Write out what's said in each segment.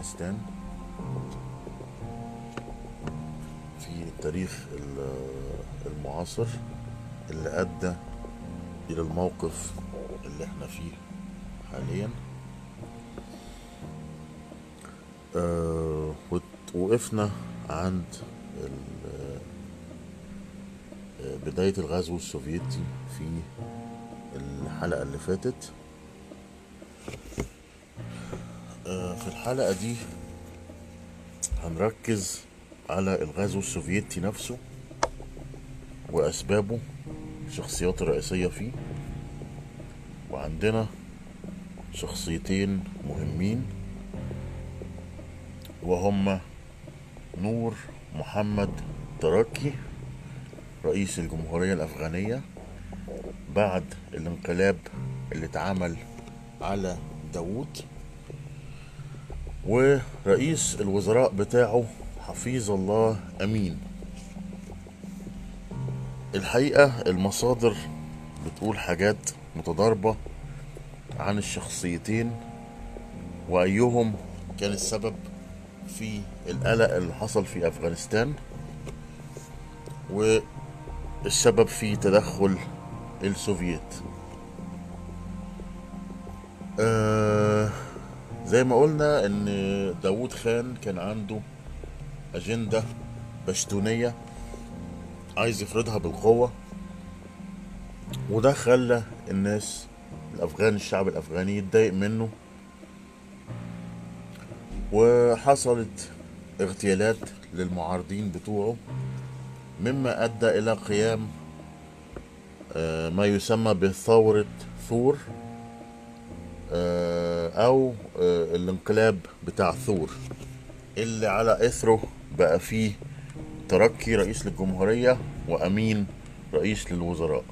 في أفغانستان. في التاريخ ال- المعاصر اللي أدى إلى الموقف اللي إحنا فيه حاليا. وت- وقفنا عند آه، بداية الغزو السوفيتي في الحلقة اللي فاتت. في الحلقة دي هنركز على الغزو السوفيتي نفسه وأسبابه الشخصيات الرئيسية فيه. وعندنا شخصيتين مهمين وهما نور محمد تركي رئيس الجمهورية الأفغانية بعد الانقلاب اللي اتعمل على داوود. ورئيس الوزراء بتاعه حفيظ الله أمين. الحقيقة المصادر بتقول حاجات متضاربة عن الشخصيتين وأيهم كان السبب في القلق اللي حصل في أفغانستان والسبب في تدخل السوفييت. آه زي ما قلنا إن داوود خان كان عنده أجندة بشتونية عايز يفرضها بالقوة وده خلى الناس الأفغان الشعب الأفغاني يتضايق منه. وحصلت اغتيالات للمعارضين بتوعه مما أدى إلى قيام آه، ما يسمى بثورة ثور أو آه، الانقلاب بتاع ثور. اللي على إثره بقى فيه تركي رئيس للجمهورية وأمين رئيس للوزراء.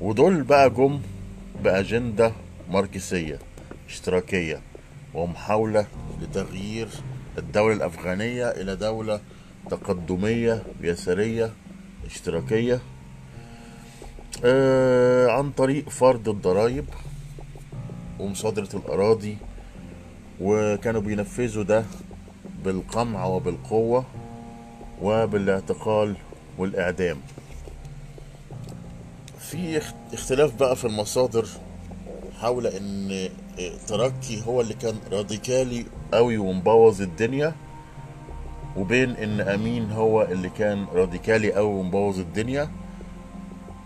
ودول بقى جم بأجندة ماركسية اشتراكية ومحاولة لتغيير الدولة الأفغانية إلى دولة تقدمية يسارية اشتراكية آه عن طريق فرض الضرائب. ومصادرة الأراضي وكانوا بينفذوا ده بالقمع وبالقوة وبالاعتقال والإعدام. في اخت- اختلاف بقى في المصادر حول إن تركي هو اللي كان راديكالي قوي ومبوظ الدنيا وبين إن أمين هو اللي كان راديكالي قوي ومبوظ الدنيا.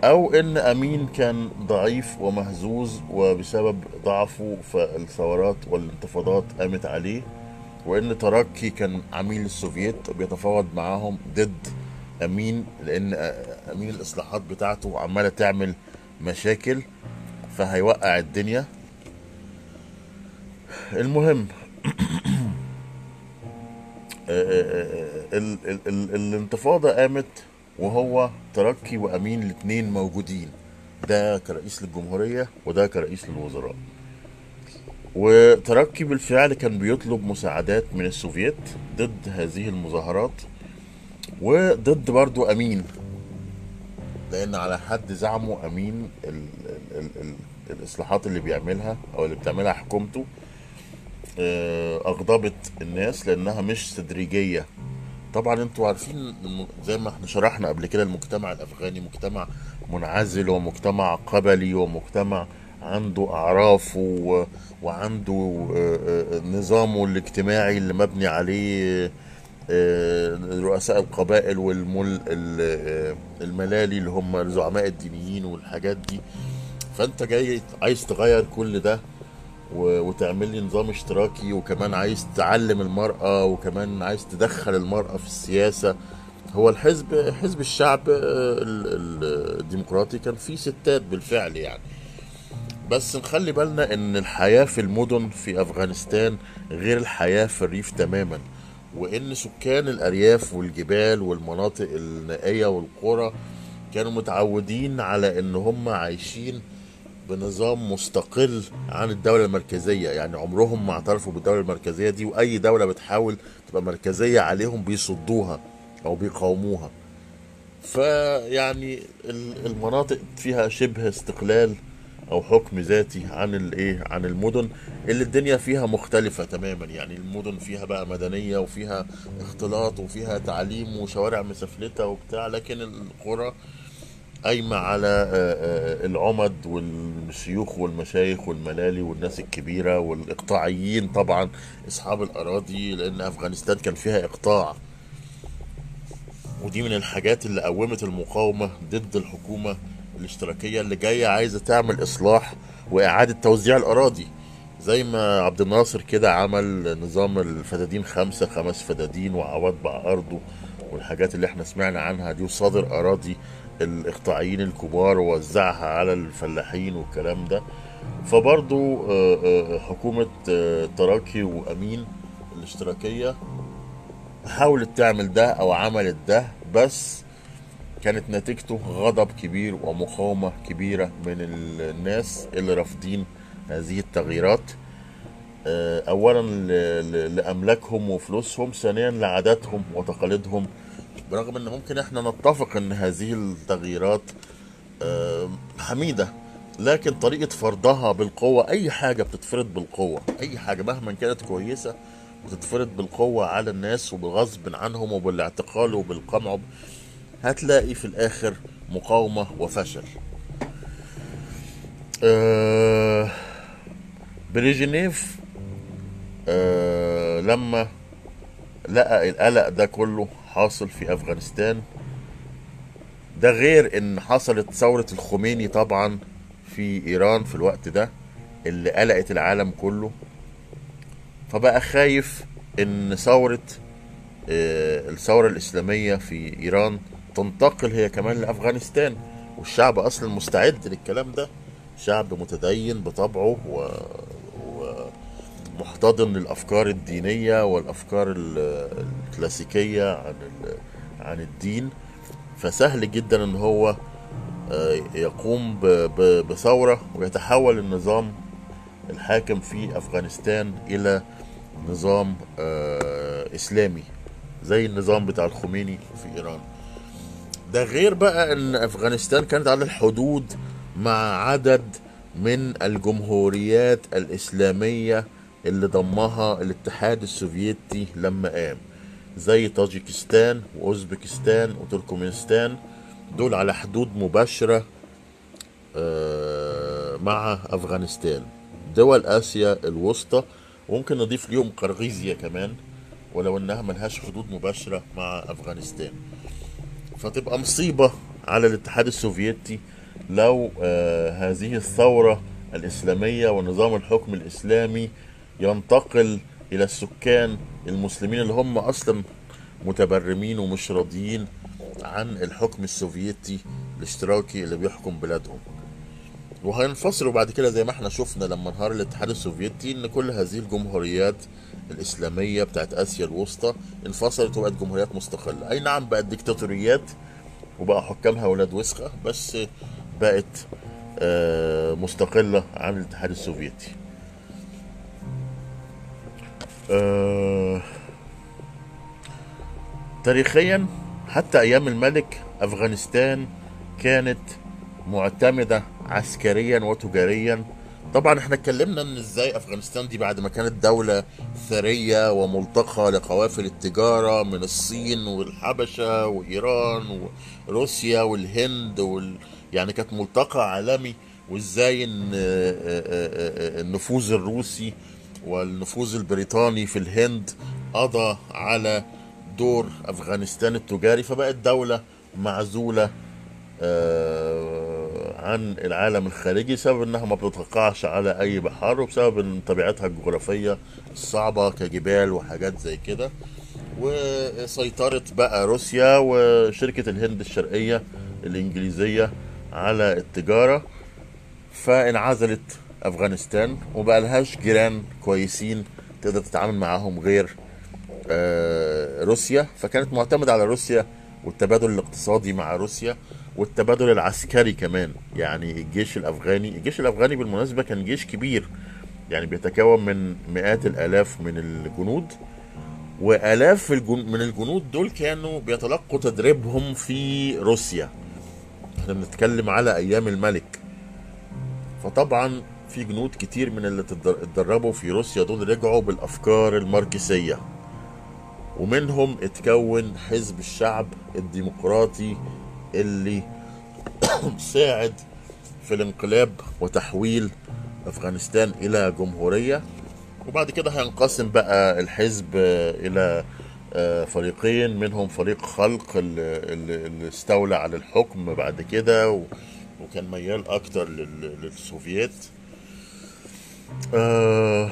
أو إن أمين كان ضعيف ومهزوز وبسبب ضعفه فالثورات والانتفاضات قامت عليه وإن تركي كان عميل السوفييت بيتفاوض معاهم ضد أمين لأن أمين الإصلاحات بتاعته عمالة تعمل مشاكل فهيوقع الدنيا. المهم ال ال ال الانتفاضة قامت وهو تركي وأمين الاتنين موجودين. ده كرئيس للجمهورية وده كرئيس للوزراء. وتركي بالفعل كان بيطلب مساعدات من السوفييت ضد هذه المظاهرات وضد برضو أمين. لأن على حد زعمه أمين ال ال ال ال الإصلاحات اللي بيعملها أو اللي بتعملها حكومته آه، أغضبت الناس لأنها مش تدريجية. طبعا أنتوا عارفين زي ما إحنا شرحنا قبل كده المجتمع الأفغاني مجتمع منعزل ومجتمع قبلي ومجتمع عنده أعراف و... وعنده آه، آه، نظامه الاجتماعي اللي مبني عليه آه، رؤساء القبائل والمل ال- الملالي اللي هم الزعماء الدينيين والحاجات دي. فأنت جاي عايز تغير كل ده وتعمل لي نظام اشتراكي وكمان عايز تعلم المرأة وكمان عايز تدخل المرأة في السياسة. هو الحزب حزب الشعب ال- ال- الديمقراطي كان فيه ستات بالفعل يعني. بس نخلي بالنا إن الحياة في المدن في أفغانستان غير الحياة في الريف تماما. وإن سكان الأرياف والجبال والمناطق النائية والقرى كانوا متعودين على إن هم عايشين بنظام مستقل عن الدولة المركزية. يعني عمرهم ما اعترفوا بالدولة المركزية دي وأي دولة بتحاول تبقى مركزية عليهم بيصدوها أو بيقاوموها. فيعني ال- المناطق فيها شبه استقلال أو حكم ذاتي عن الايه عن المدن. اللي الدنيا فيها مختلفة تماما. يعني المدن فيها بقى مدنية وفيها اختلاط وفيها تعليم وشوارع مسفلتة وبتاع لكن القرى قايمة على آه، آه، العمد والشيوخ والمشايخ والملالي والناس الكبيرة والإقطاعيين طبعا أصحاب الأراضي لأن أفغانستان كان فيها إقطاع. ودي من الحاجات اللي قومت المقاومة ضد الحكومة الاشتراكية اللي جاية عايزة تعمل إصلاح وإعادة توزيع الأراضي. زي ما عبد الناصر كده عمل نظام الفدادين خمسة خمس فدادين وعوض بقى أرضه والحاجات اللي إحنا سمعنا عنها دي وصادر أراضي الإقطاعيين الكبار ووزعها على الفلاحين والكلام ده. فبرضو آه، آه، حكومة آه، تراكي وأمين الاشتراكية حاولت تعمل ده أو عملت ده بس كانت نتيجته غضب كبير ومقاومة كبيرة من ال- الناس اللي رافضين هذه التغييرات. آه، اولا ل- ل- لأملاكهم وفلوسهم ثانيا لعاداتهم وتقاليدهم برغم إن ممكن إحنا نتفق إن هذه التغييرات حميدة لكن طريقة فرضها بالقوة أي حاجة بتتفرض بالقوة أي حاجة مهما كانت كويسة بتتفرض بالقوة على الناس وبغصب عنهم وبالاعتقال وبالقمع هتلاقي في الآخر مقاومة وفشل. آه بريجينيف آه لما لقى القلق ده كله حاصل في أفغانستان. ده غير إن حصلت ثورة الخميني طبعا في إيران في الوقت ده اللي قلقت العالم كله. فبقى خايف إن ثورة آه، الثورة الإسلامية في إيران تنتقل هي كمان لأفغانستان. والشعب أصلا مستعد للكلام ده. شعب متدين بطبعه و... ومحتضن للافكار الدينية والأفكار ال- الكلاسيكية عن. عن الدين فسهل جدا إن هو آه، يقوم ب- ب- بثورة ويتحول النظام الحاكم في أفغانستان إلى نظام آه، إسلامي زي النظام بتاع الخميني في إيران ده غير بقى إن أفغانستان كانت على الحدود مع عدد من الجمهوريات الإسلامية اللي ضمها الاتحاد السوفيتي لما قام زي طاجيكستان وأوزبكستان وتركمانستان. دول على حدود مباشرة آه، مع أفغانستان. دول آسيا الوسطى. وممكن نضيف ليهم قرغيزيا كمان ولو إنها ملهاش حدود مباشرة مع أفغانستان. فتبقى مصيبة على الاتحاد السوفيتي لو آه هذه الثورة الإسلامية ونظام الحكم الإسلامي ينتقل إلى السكان المسلمين اللي هم أصلا متبرمين ومش راضيين عن الحكم السوفيتي الاشتراكي اللي بيحكم بلادهم. وهينفصلوا بعد كده زي ما إحنا شفنا لما انهار الاتحاد السوفيتي إن كل هذه الجمهوريات الإسلامية بتاعت آسيا الوسطى انفصلت وبقت جمهوريات مستقلة. أي نعم بقت ديكتاتوريات وبقى حكامها أولاد وسخة بس بقت آه، مستقلة عن الاتحاد السوفيتي. آه، تاريخيا حتى أيام الملك أفغانستان كانت معتمدة عسكريا وتجاريا. طبعا إحنا اتكلمنا إن إزاي أفغانستان دي بعد ما كانت دولة ثرية وملتقى لقوافل التجارة من الصين والحبشة وإيران وروسيا والهند وال... يعني كانت ملتقى عالمي. وإزاي إن آه، آه، النفوذ الروسي والنفوذ البريطاني في الهند قضى على دور أفغانستان التجاري فبقت دولة معزولة آه، عن العالم الخارجي بسبب إنها ما بتتقعش على أي بحار وبسبب إن طبيعتها الجغرافية الصعبه كجبال وحاجات زي كده. وسيطرة بقى روسيا وشركة الهند الشرقية الإنجليزية على التجارة فانعزلت أفغانستان وبقى لهاش جيران كويسين تقدر تتعامل معاهم غير آه، روسيا. فكانت معتمدة على روسيا والتبادل الاقتصادي مع روسيا والتبادل العسكري كمان. يعني الجيش الأفغاني الجيش الأفغاني بالمناسبة كان جيش كبير. يعني بيتكون من مئات الآلاف من الجنود وآلاف. من الجنود دول كانوا بيتلقوا تدريبهم في روسيا. إحنا بنتكلم على أيام الملك. فطبعا في جنود كتير من اللي تدر- اتدربوا في روسيا دول رجعوا بالأفكار الماركسية. ومنهم اتكون حزب الشعب الديمقراطي اللي ساعد في الانقلاب وتحويل أفغانستان إلى جمهورية. وبعد كده هينقسم بقى الحزب آه، إلى آه، فريقين. منهم فريق خلق اللي, استولى على الحكم بعد كده وكان ميال أكتر لل- للسوفييت. آه،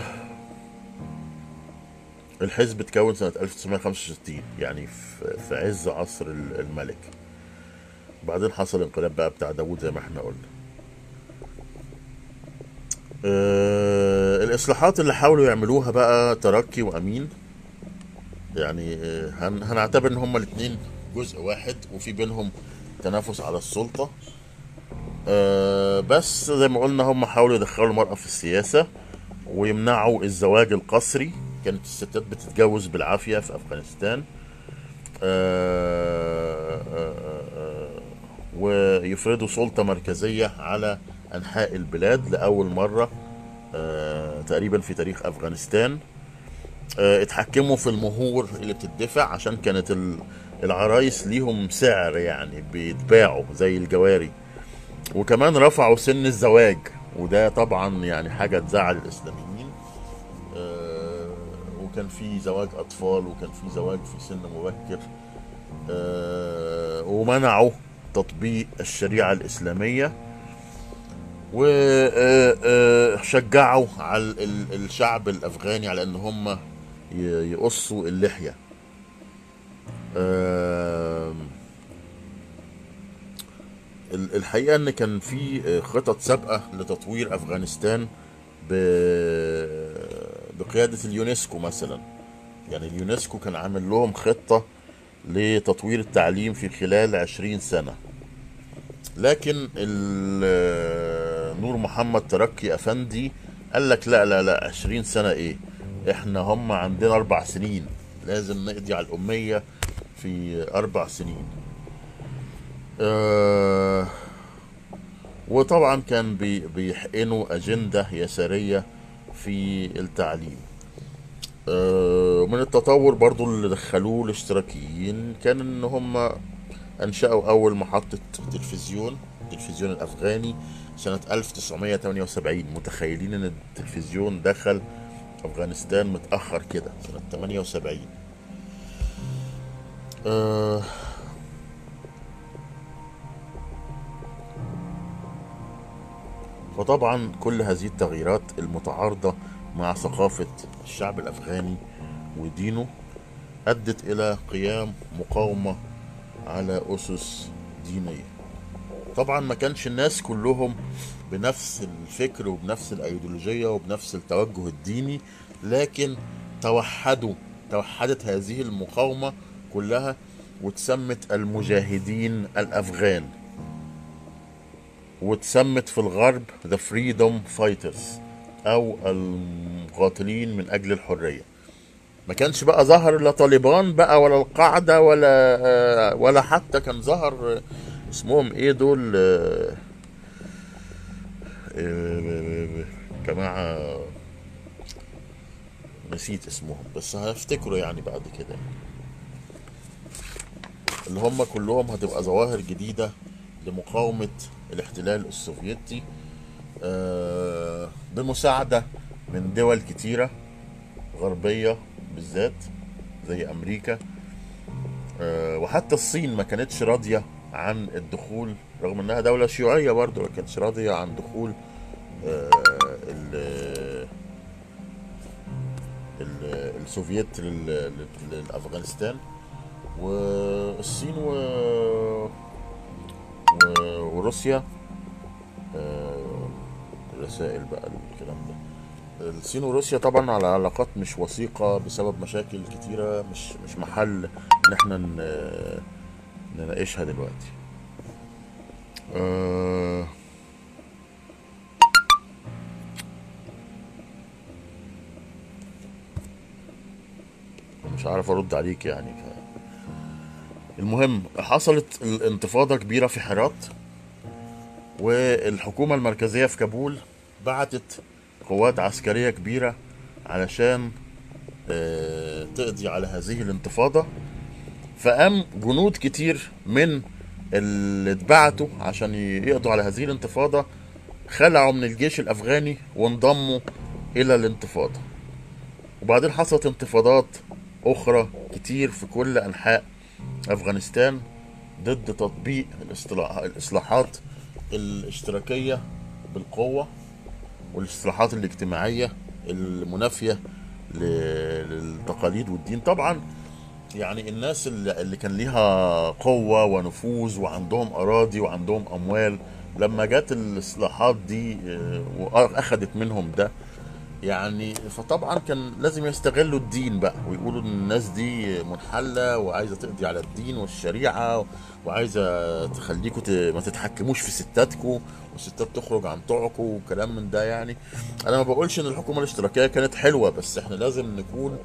الحزب اتكون سنة 1965 يعني في عز عصر ال- الملك. بعدين حصل انقلاب بقى بتاع داوود زي ما إحنا قلنا. آه، الإصلاحات اللي حاولوا يعملوها بقى تركي وأمين يعني آه، هن- هنعتبر إن هما الاتنين جزء واحد وفي بينهم تنافس على السلطة. آه، بس زي ما قلنا هم حاولوا يدخلوا المرأة في السياسة ويمنعوا الزواج القسري كانت الستات بتتجوز بالعافية في أفغانستان. آه، آه، ويفرضوا سلطة مركزية على أنحاء البلاد لأول مرة تقريبا في تاريخ أفغانستان. اتحكموا في المهور اللي بتدفع عشان كانت ال- العرايس ليهم سعر يعني بيتباعوا زي الجواري. وكمان رفعوا سن الزواج وده طبعا يعني حاجة تزعل الإسلاميين. آه، وكان في زواج أطفال وكان في زواج في سن مبكر. آه، ومنعوا تطبيق الشريعة الإسلامية. وشجعوا على ال- الشعب الأفغاني على أن هم يقصوا اللحية. آم، ال- الحقيقة إن كان في خطط سابقة لتطوير أفغانستان ب- بقيادة اليونسكو مثلا. يعني اليونسكو كان عامل لهم خطة لتطوير التعليم في خلال عشرين سنة. لكن ال- نور محمد تركي أفندي قال لك لا لا لا عشرين سنة إيه؟ إحنا هم عندنا أربع سنين. لازم نقضي على الأمية في أربع سنين. آه وطبعا كان بي بيحقنوا أجندة يسارية في التعليم. آه من التطور برضو اللي دخلوه الاشتراكيين كان إن هم أنشأوا أول محطة تلفزيون التلفزيون الأفغاني سنة 1978 متخيلين إن التلفزيون دخل أفغانستان متأخر كده سنة 78 آه فطبعا كل هذه التغييرات المتعارضة مع ثقافة الشعب الأفغاني ودينه أدت إلى قيام مقاومة على أسس دينية. طبعا ما كانش الناس كلهم بنفس الفكر وبنفس الأيديولوجية وبنفس التوجه الديني لكن توحدوا توحدت هذه المقاومة كلها وتسمت المجاهدين الأفغان. واتسمت في الغرب The Freedom Fighters أو المقاتلين من أجل الحرية. ما كانش بقى ظهر لا طالبان بقى ولا القاعدة ولا ولا حتى كان ظهر اسمهم إيه دول آه، آه، جماعة نسيت اسمهم بس هفتكره يعني بعد كده. اللي هم كلهم هتبقى ظواهر جديدة لمقاومة الاحتلال السوفيتي آه، بمساعدة من دول كتيرة غربية بالذات زي أمريكا آه، وحتى الصين ما كانتش راضية عن الدخول رغم إنها دولة شيوعية برضو ما كانتش راضية عن دخول آه، ال- ال- السوفييت لأفغانستان والصين و... و- وروسيا. آه، الرسائل بقى الكلام ده. الصين وروسيا طبعا على علاقات مش وثيقة بسبب مشاكل كتيرة مش مش محل إن إحنا نناقشها دلوقتي. آه مش عارف أرد عليك يعني ف... المهم حصلت الانتفاضة كبيرة في حرات والحكومة المركزية في كابول بعتت قوات عسكرية كبيرة علشان آه، تقضي على هذه الانتفاضة. فقام جنود كتير من اللي اتبعتوا عشان يقضوا على هذه الانتفاضة خلعوا من الجيش الأفغاني وانضموا إلى الانتفاضة. وبعدين حصلت انتفاضات أخرى كتير في كل أنحاء أفغانستان ضد تطبيق الإصلاحات الاشتراكية بالقوة والإصلاحات الاجتماعية المنافية ل- للتقاليد والدين. طبعا يعني الناس اللي اللي كان ليها قوة ونفوذ وعندهم أراضي وعندهم أموال لما جت الإصلاحات دي آه، وأخدت منهم ده يعني فطبعا كان لازم يستغلوا الدين بقى ويقولوا إن الناس دي منحلة وعايزة تقضي على الدين والشريعة وعايزة تخليكم ت- ما تتحكموش في ستاتكم والستات تخرج عن طوعكم وكلام من ده يعني. أنا ما بقولش إن الحكومة الاشتراكية كانت حلوة بس إحنا لازم نكون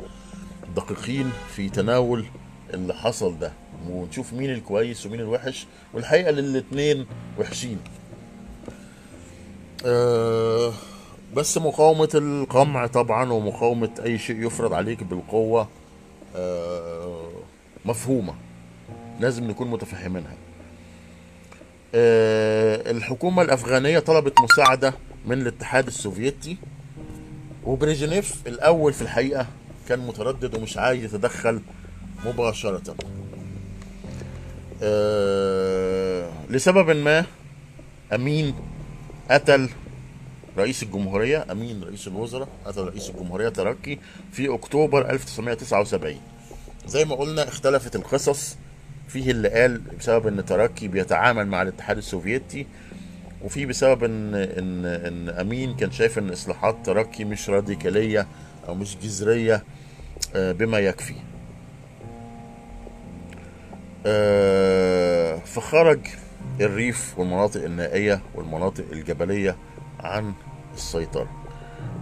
دقيقين في تناول اللي حصل ده ونشوف مين الكويس ومين الوحش والحقيقة للاتنين وحشين. أه بس مقاومة القمع طبعا ومقاومة أي شيء يفرض عليك بالقوة أه مفهومة. لازم نكون متفهمينها. أه الحكومة الأفغانية طلبت مساعدة من الاتحاد السوفيتي وبريجنيف الأول في الحقيقة كان متردد ومش عايز يتدخل مباشرة. أه لسبب ما أمين قتل رئيس الجمهورية أمين رئيس الوزراء قتل رئيس الجمهورية تركي في أكتوبر 1979 زي ما قلنا اختلفت القصص فيه اللي قال بسبب إن تركي بيتعامل مع الاتحاد السوفيتي وفي بسبب إن إن إن أمين كان شايف إن إصلاحات تركي مش راديكالية أو مش جذرية آه، بما يكفي. آه، فخرج الريف والمناطق النائية والمناطق الجبلية عن السيطرة.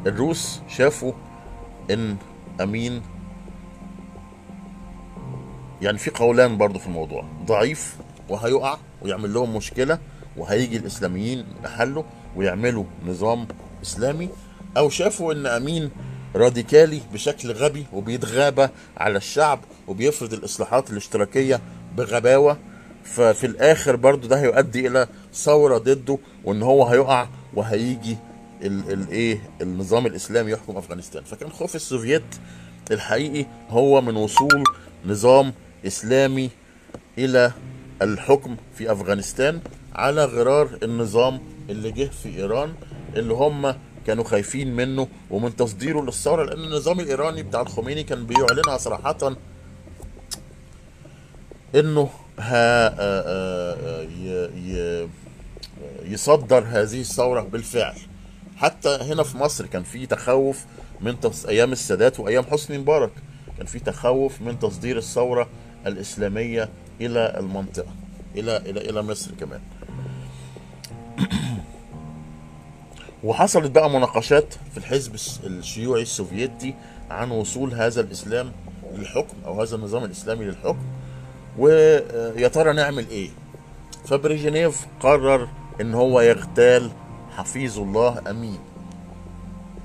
الروس شافوا إن أمين يعني في قولان برضو في الموضوع. ضعيف وهيقع ويعمل لهم مشكلة وهيجي الإسلاميين يحلوا ويعملوا نظام إسلامي. أو شافوا إن أمين راديكالي بشكل غبي وبيتغابى على الشعب وبيفرض الإصلاحات الاشتراكية بغباوة. ففي الآخر برضو ده هيؤدي إلى ثورة ضده وإن هو هيقع وهيجي ال- الايه النظام الإسلامي يحكم أفغانستان. فكان خوف السوفييت الحقيقي هو من وصول نظام إسلامي إلى الحكم في أفغانستان على غرار النظام اللي جه في إيران اللي هم كانوا خايفين منه ومن تصديره للثورة لأن النظام الإيراني بتاع الخميني كان بيعلنها صراحة إنه ها يصدر هذه الثورة بالفعل. حتى هنا في مصر كان في تخوف من تص... أيام السادات وأيام حسني مبارك. كان في تخوف من تصدير الثورة الإسلامية إلى المنطقة إلى إلى إلى مصر كمان. وحصلت بقى مناقشات في الحزب الشيوعي السوفيتي عن وصول هذا الإسلام للحكم أو هذا النظام الإسلامي للحكم. ويا ترى نعمل إيه؟ فبريجنيف قرر إن هو يغتال حفيظ الله أمين.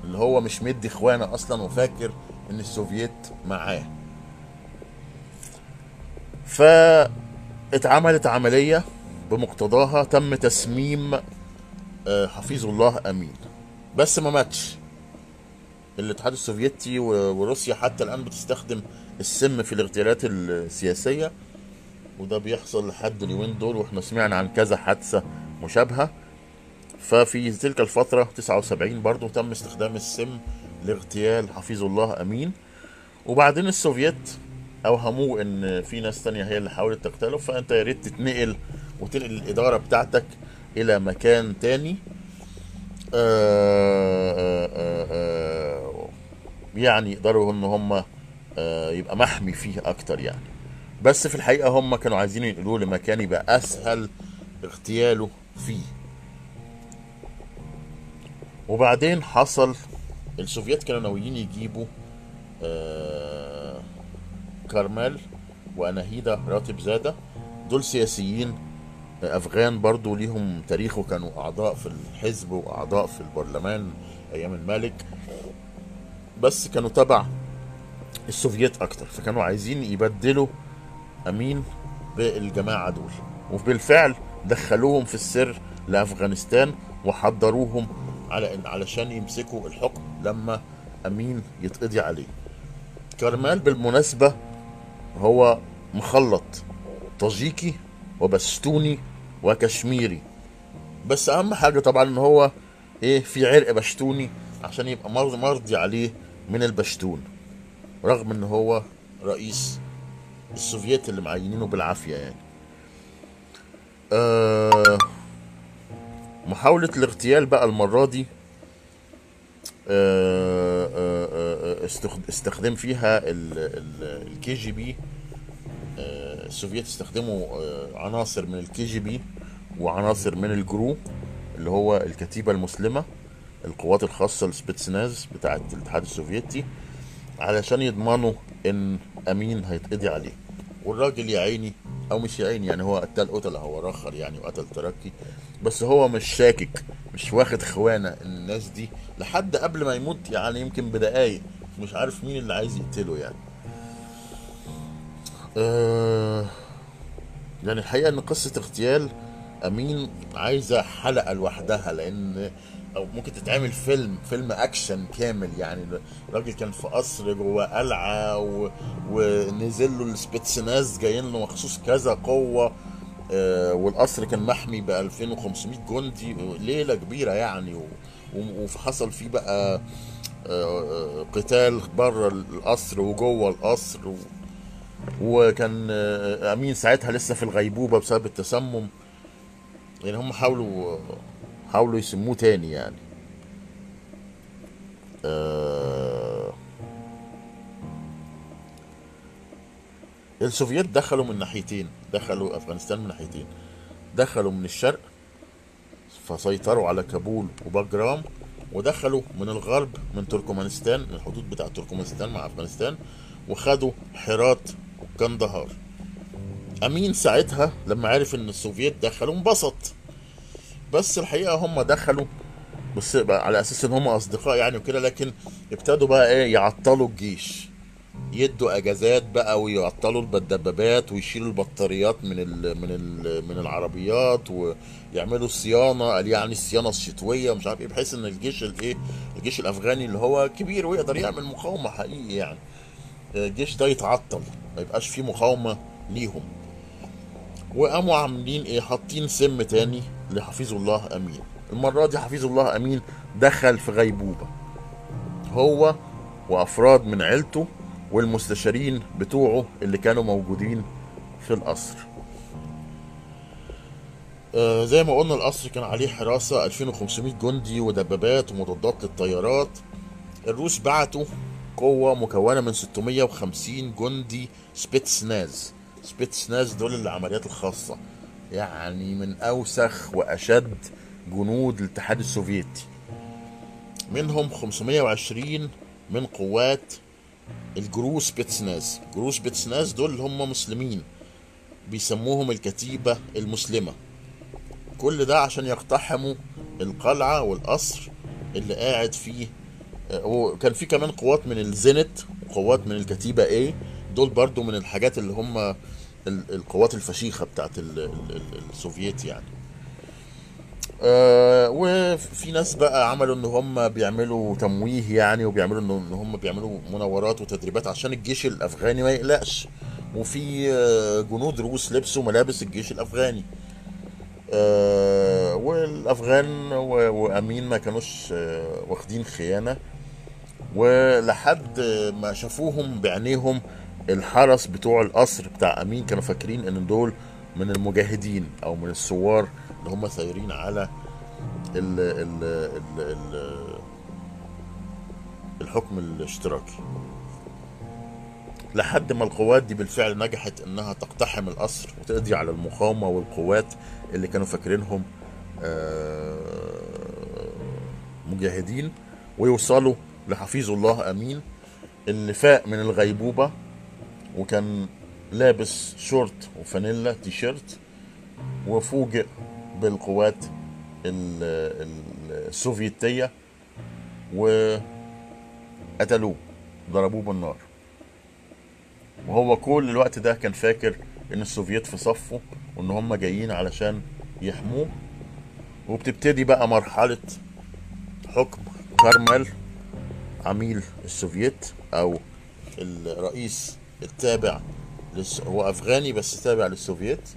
اللي هو مش مدي إخوانه أصلا وفاكر إن السوفييت معاه. فاتعملت عملية بمقتضاها تم تسميم آه، حفيظ الله أمين. بس ما ماتش. الاتحاد السوفيتي وروسيا حتى الآن بتستخدم السم في الاغتيالات السياسية. وده بيحصل لحد اليومين دول وإحنا سمعنا عن كذا حادثة مشابهة. ففي تلك الفترة 79 برضو تم استخدام السم لاغتيال حفيظ الله أمين. وبعدين السوفييت أوهموه إن في ناس تانية هي اللي حاولت تغتاله فأنت يا ريت تتنقل وتنقل الإدارة بتاعتك إلى مكان تاني. آه، آه، آه، يعني يقدروا إن هم يبقى محمي فيه أكتر يعني. بس في الحقيقة هم كانوا عايزين ينقلوه لمكان يبقى أسهل اغتياله فيه وبعدين حصل السوفيات كانوا ناويين يجيبوا آه، كارمال وأناهيدا راتب زادة. دول سياسيين أفغان برضو ليهم تاريخ وكانوا أعضاء في الحزب وأعضاء في البرلمان أيام الملك. بس كانوا تبع السوفييت أكتر فكانوا عايزين يبدلوا أمين بالجماعة دول. وبالفعل دخلوهم في السر لأفغانستان وحضروهم على ان علشان يمسكوا الحكم لما أمين يتقضي عليه. كرمال بالمناسبة هو مخلط طاجيكي وبشتوني وكشميري. بس أهم حاجة طبعا إن هو إيه في عرق بشتوني عشان يبقى مرضي مرضي عليه من البشتون. رغم إن هو رئيس السوفييت اللي معينينه بالعافية يعني. آه محاولة الاغتيال بقى المرة دي آه، آه، استخد- استخدم فيها ال KGB السوفييت استخدموا عناصر من ال KGB وعناصر من ال GRU اللي هو الكتيبة المسلمة القوات الخاصة السبيتسناز بتاعة الاتحاد السوفيتي علشان يضمنوا إن أمين هيتقضي عليه. والراجل يا عيني أو مش يا عيني يعني هو قتل قتله هو رخر يعني وقتل تركي. بس هو مش شاكك مش واخد خوانه الناس دي لحد قبل ما يموت يعني يمكن بدقايق. مش عارف مين اللي عايز يقتله يعني. آه يعني الحقيقة إن قصة اغتيال أمين عايزة حلقة لوحدها لأن أو ممكن تتعمل فيلم فيلم أكشن كامل يعني. الراجل كان في قصر جوه قلعة و... ونزل له السبيتسناز جايين له مخصوص كذا قوة. آه والقصر كان محمي ب 2500 جندي ليلة كبيرة يعني. و... وحصل فيه بقى آه، آه، قتال بره القصر وجوه القصر و... وكان آه، آمين ساعتها لسه في الغيبوبة بسبب التسمم. يعني هم حاولوا حاولوا يسموه تاني يعني. آه، السوفييت دخلوا من ناحيتين دخلوا أفغانستان من ناحيتين. دخلوا من الشرق فسيطروا على كابول وباجرام ودخلوا من الغرب من تركمانستان من الحدود بتاع تركمانستان مع أفغانستان وخدوا حرات وكندهار أمين ساعتها لما عرف إن السوفييت دخلوا انبسط. بس الحقيقة هم دخلوا بس على أساس إن هم أصدقاء يعني وكده لكن ابتدوا بقى إيه يعطلوا الجيش. يدوا أجازات بقى ويعطلوا الدبابات ويشيلوا البطاريات من ال من ال من العربيات ويعملوا صيانة قال يعني الصيانه الشتويه ومش عارف إيه بحيث إن الجيش الإيه الجيش الأفغاني اللي هو كبير ويقدر يعمل مقاومة حقيقي يعني. الجيش ده يتعطل ما يبقاش فيه مقاومة ليهم. وقاموا عاملين إيه؟ حاطين سم تاني لحفيظ الله أمين. المرة دي حفيظ الله أمين دخل في غيبوبة. هو وأفراد من عيلته والمستشارين بتوعه اللي كانوا موجودين في القصر. آه زي ما قلنا القصر كان عليه حراسة 2500 جندي ودبابات ومضادات للطيارات. الروس بعتوا قوة مكونة من 650 جندي سبيتسناز. سبيتسناز دول العمليات الخاصة. يعني من أوسخ وأشد جنود الاتحاد السوفيتي. منهم 520 من قوات الجرو سبيتسناز جرو سبيتسناز دول اللي هم مسلمين. بيسموهم الكتيبة المسلمة. كل ده عشان يقتحموا القلعة والقصر اللي قاعد فيه. آه، وكان في كمان قوات من الزينت وقوات من الكتيبة A. دول برضو من الحاجات اللي هم ال- القوات الفشيخة بتاعت ال- ال- ال- السوفييت يعني. آه، وفي ناس بقى عملوا إن هم بيعملوا تمويه يعني وبيعملوا ان هم بيعملوا مناورات وتدريبات عشان الجيش الأفغاني ما يقلقش. وفي آه، جنود روس لبسوا ملابس الجيش الأفغاني. آه، والأفغان وأمين ما كانوش آه، واخدين خيانة. ولحد ما شافوهم بعينيهم الحرس بتوع القصر بتاع أمين كانوا فاكرين إن دول من المجاهدين أو من الثوار اللي هم سايرين على ال ال ال ال الحكم الاشتراكي. لحد ما القوات دي بالفعل نجحت إنها تقتحم القصر وتقضي على المقاومة والقوات اللي كانوا فاكرينهم آه، مجاهدين ويوصلوا لحفيظ الله أمين. اللي فاق من الغيبوبة وكان لابس شورت وفانيلا تي شيرت وفوجئ بالقوات ال- ال- السوفيتية وقتلوه ضربوه بالنار. وهو كل الوقت ده كان فاكر إن السوفييت في صفه وإن هم جايين علشان يحموه. وبتبتدي بقى مرحلة حكم كارمل عميل السوفييت أو الرئيس التابع للس... هو أفغاني بس تابع للسوفييت.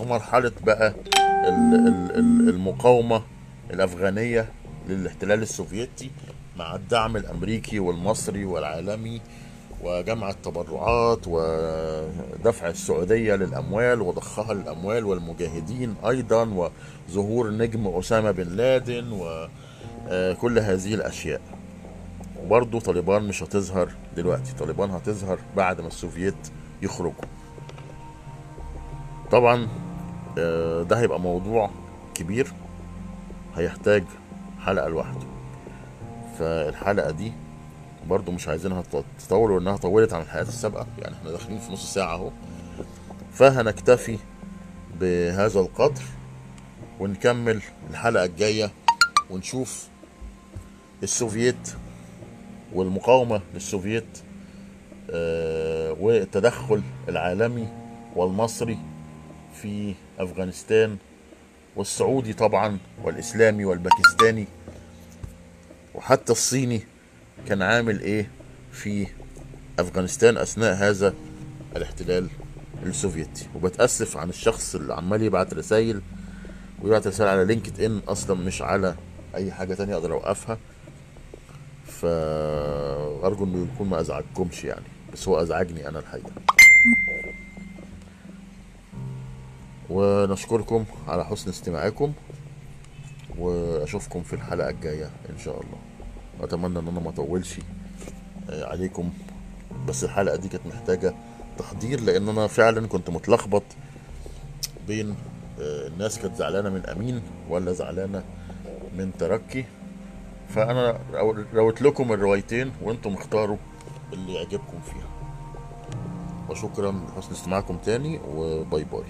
ومرحلة بقى ال- ال- ال- المقاومة الأفغانية للاحتلال السوفيتي مع الدعم الأمريكي والمصري والعالمي وجمع التبرعات ودفع السعودية للأموال وضخها للأموال والمجاهدين أيضا وظهور نجم أسامة بن لادن وكل هذه الأشياء. وبرضه طالبان مش هتظهر دلوقتي. طالبان هتظهر بعد ما السوفييت يخرجوا. طبعا آه، ده هيبقى موضوع كبير. هيحتاج حلقة لوحده. فالحلقة دي برضو مش عايزينها تط- تطول وإنها طولت عن الحلقات السابقة. يعني إحنا داخلين في نص ساعة أهو. فهنكتفي بهذا القدر ونكمل الحلقة الجاية ونشوف السوفييت والمقاومة للسوفييت آه، والتدخل العالمي والمصري في أفغانستان والسعودي طبعا والإسلامي والباكستاني وحتى الصيني كان عامل إيه في أفغانستان أثناء هذا الاحتلال السوفيتي وبتأسف عن الشخص اللي عمال يبعت رسائل ويبعت رسائل على LinkedIn أصلا مش على أي حاجة تانية أقدر أوقفها. فأرجو إنه يكون ما أزعجكمش يعني بس هو أزعجني أنا الحقيقة. ونشكركم على حسن استماعكم وأشوفكم في الحلقة الجاية إن شاء الله. أتمنى إن أنا ما أطولش آه، عليكم بس الحلقة دي كانت محتاجة تحضير لأن أنا فعلا كنت متلخبط بين آه، الناس كانت زعلانة من أمين ولا زعلانة من تركي. فأنا رو- رويت لكم الروايتين وأنتم اختاروا اللي يعجبكم فيها. وشكرا لحسن استماعكم تاني وباي باي.